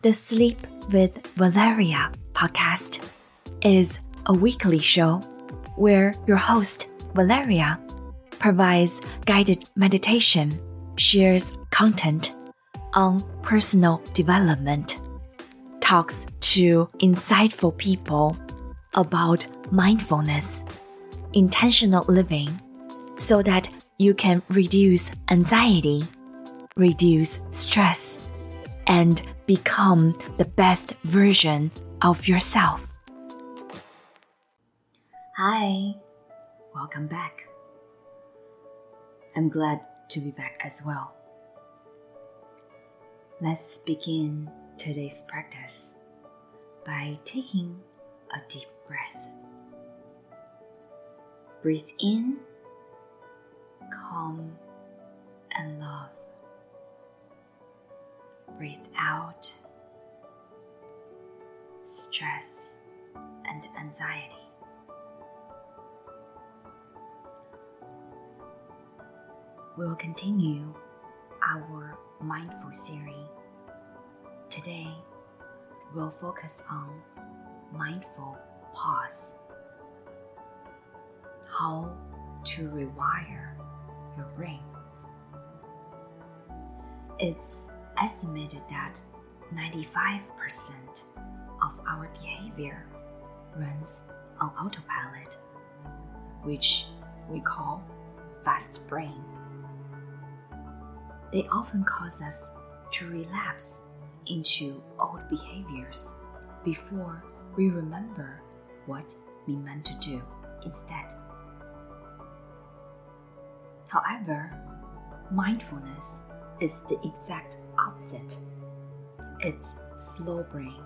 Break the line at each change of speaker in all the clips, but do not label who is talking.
The Sleep with Valeria podcast is a weekly show where your host, Valeria, provides guided meditation, shares content on personal development, talks to insightful people about mindfulness, intentional living, so that you can reduce anxiety, reduce stress, and become the best version of yourself. Hi, welcome back. I'm glad to be back as well. Let's begin today's practice by taking a deep breath. Breathe in, calm, and love. Breathe out, stress and anxiety. We will continue our mindful series. Today, we'll focus on mindful pause. How to rewire your brain. It's estimated that 95% of our behavior runs on autopilot, which we call fast brain. They often cause us to relapse into old behaviors before we remember what we meant to do instead. However, mindfulness is the exact opposite. It's slow brain.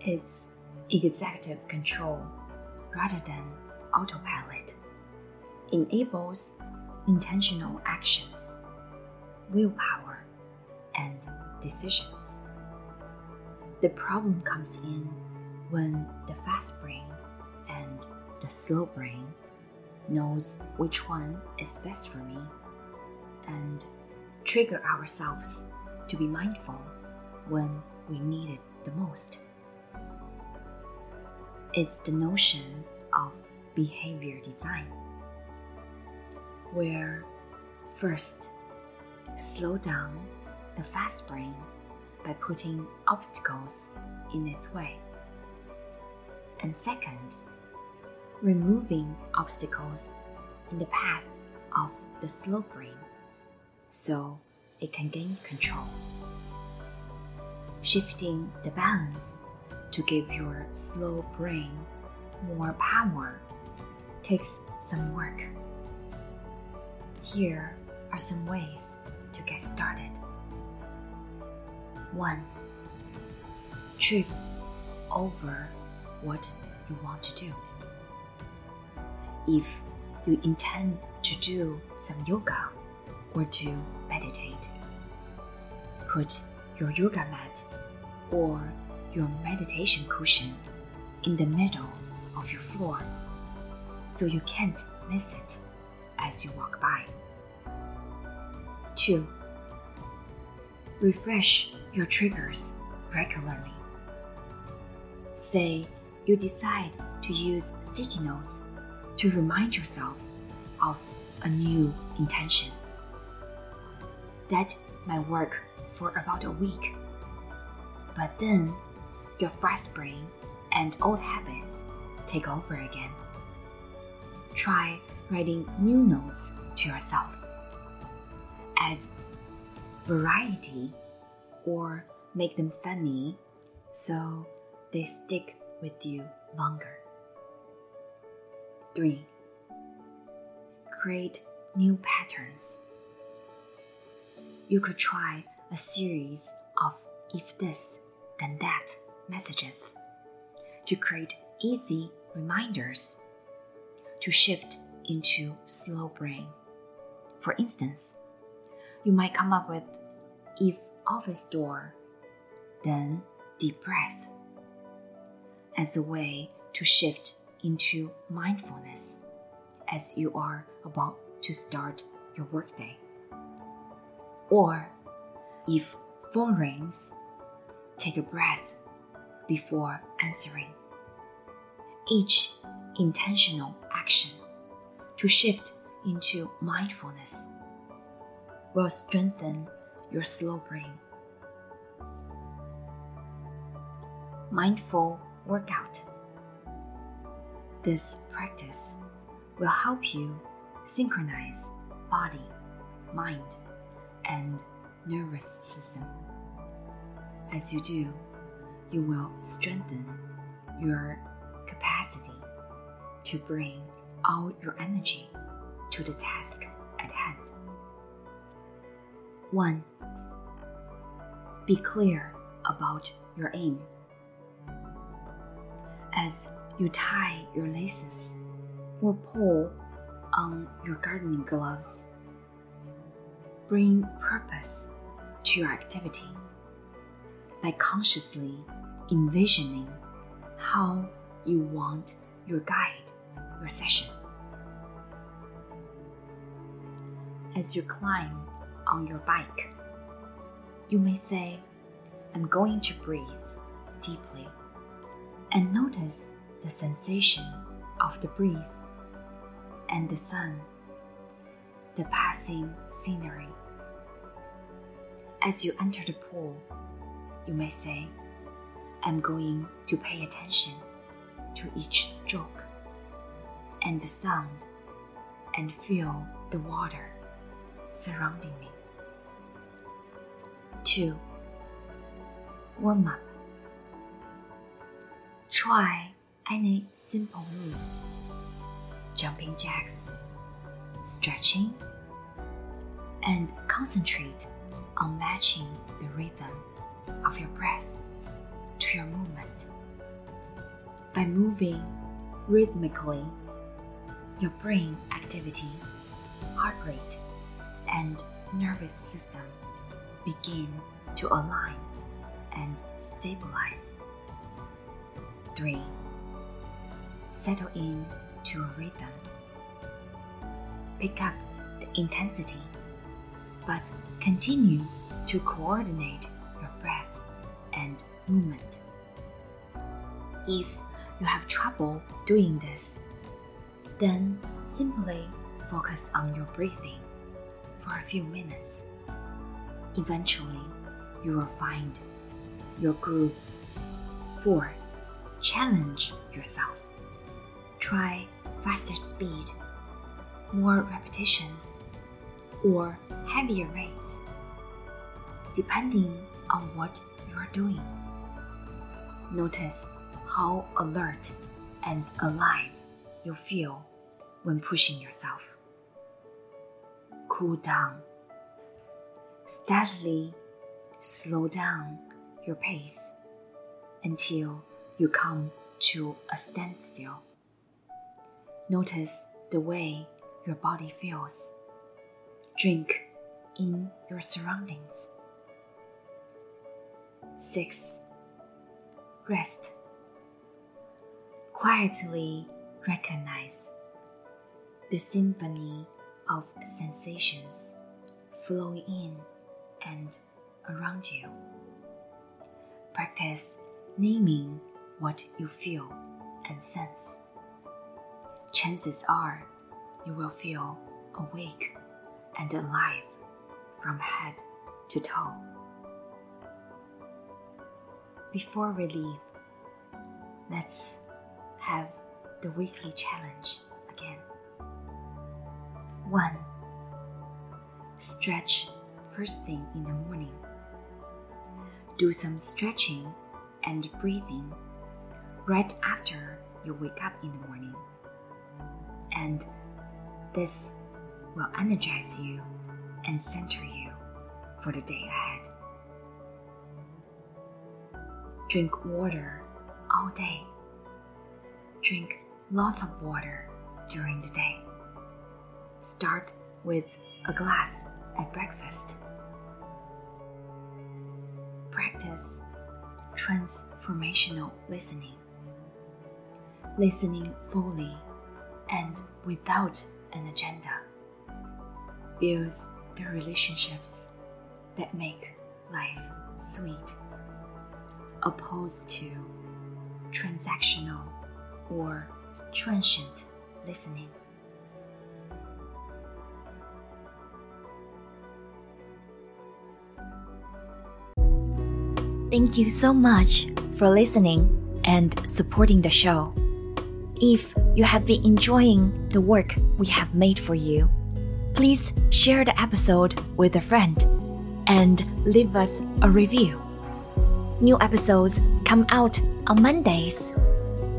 It's executive control rather than autopilot. Enables intentional actions, willpower, and decisions. The problem comes in when the fast brain and the slow brain knows which one is best for me and trigger ourselves to be mindful when we need it the most. It's the notion of behavior design, where first, slow down the fast brain by putting obstacles in its way, and second, removing obstacles in the path of the slow brain so it can gain control. Shifting the balance to give your slow brain more power takes some work. Here are some ways to get started. 1. Trip over what you want to do. If you intend to do some yoga or to meditate, put your yoga mat or your meditation cushion in the middle of your floor so you can't miss it as you walk by. 2. Refresh your triggers regularly. Say you decide to use sticky notes to remind yourself of a new intention. That might work for about a week. But then your fast brain and old habits take over again. Try writing new notes to yourself. Add variety or make them funny so they stick with you longer. 3. Create new patterns. You could try a series of if this, then that messages to create easy reminders to shift into slow brain. For instance, you might come up with if office door, then deep breath as a way to shift into mindfulness as you are about to start your workday. Or if phone rings, take a breath before answering. Each intentional action to shift into mindfulness will strengthen your slow brain. Mindful workout. This practice will help you synchronize body, mind, and nervous system. As you do, you will strengthen your capacity to bring all your energy to the task at hand. 1. Be clear about your aim. As you tie your laces or pull on your gardening gloves, bring purpose to your activity by consciously envisioning how you want your guide, your session. As you climb on your bike, you may say, I'm going to breathe deeply and notice the sensation of the breeze and the sun, the passing scenery. As you enter the pool, you may say, I'm going to pay attention to each stroke and the sound and feel the water surrounding me. 2. Warm up. Try any simple moves jumping jacks, stretching, and concentrate on matching the rhythm of your breath to your movement. By moving rhythmically, your brain activity, heart rate, and nervous system begin to align and stabilize. 3. Settle in to a rhythm. Pick up the intensity, but continue to coordinate your breath and movement. If you have trouble doing this, then simply focus on your breathing for a few minutes. Eventually, you will find your groove. 4. Challenge yourself. Try faster speed, more repetitions, or heavier rates, depending on what you are doing. Notice how alert and alive you feel when pushing yourself. Cool down. Steadily slow down your pace until you come to a standstill. Notice the way your body feels. Drink in your surroundings. 6. Rest. Quietly recognize the symphony of sensations flowing in and around you. Practice naming what you feel and sense. Chances are you will feel awake and alive from head to toe. Before we leave, let's have the weekly challenge again. 1. Stretch first thing in the morning. Do some stretching and breathing right after you wake up in the morning. And this will energize you and center you for the day ahead. Drink water all day. Drink lots of water during the day. Start with a glass at breakfast. Practice transformational listening. Listening fully and without an agenda builds the relationships that make life sweet. opposed to transactional or transient listening. Thank you so much for listening and supporting the show. If you have been enjoying the work we have made for you, please share the episode with a friend and leave us a review. New episodes come out on Mondays.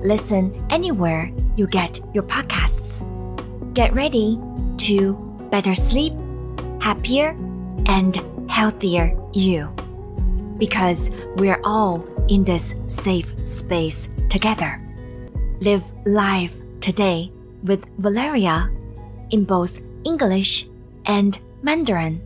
Listen anywhere you get your podcasts. Get ready to better sleep, happier, and healthier you. Because we're all in this safe space together. Live life today with Valeria in both English and Mandarin.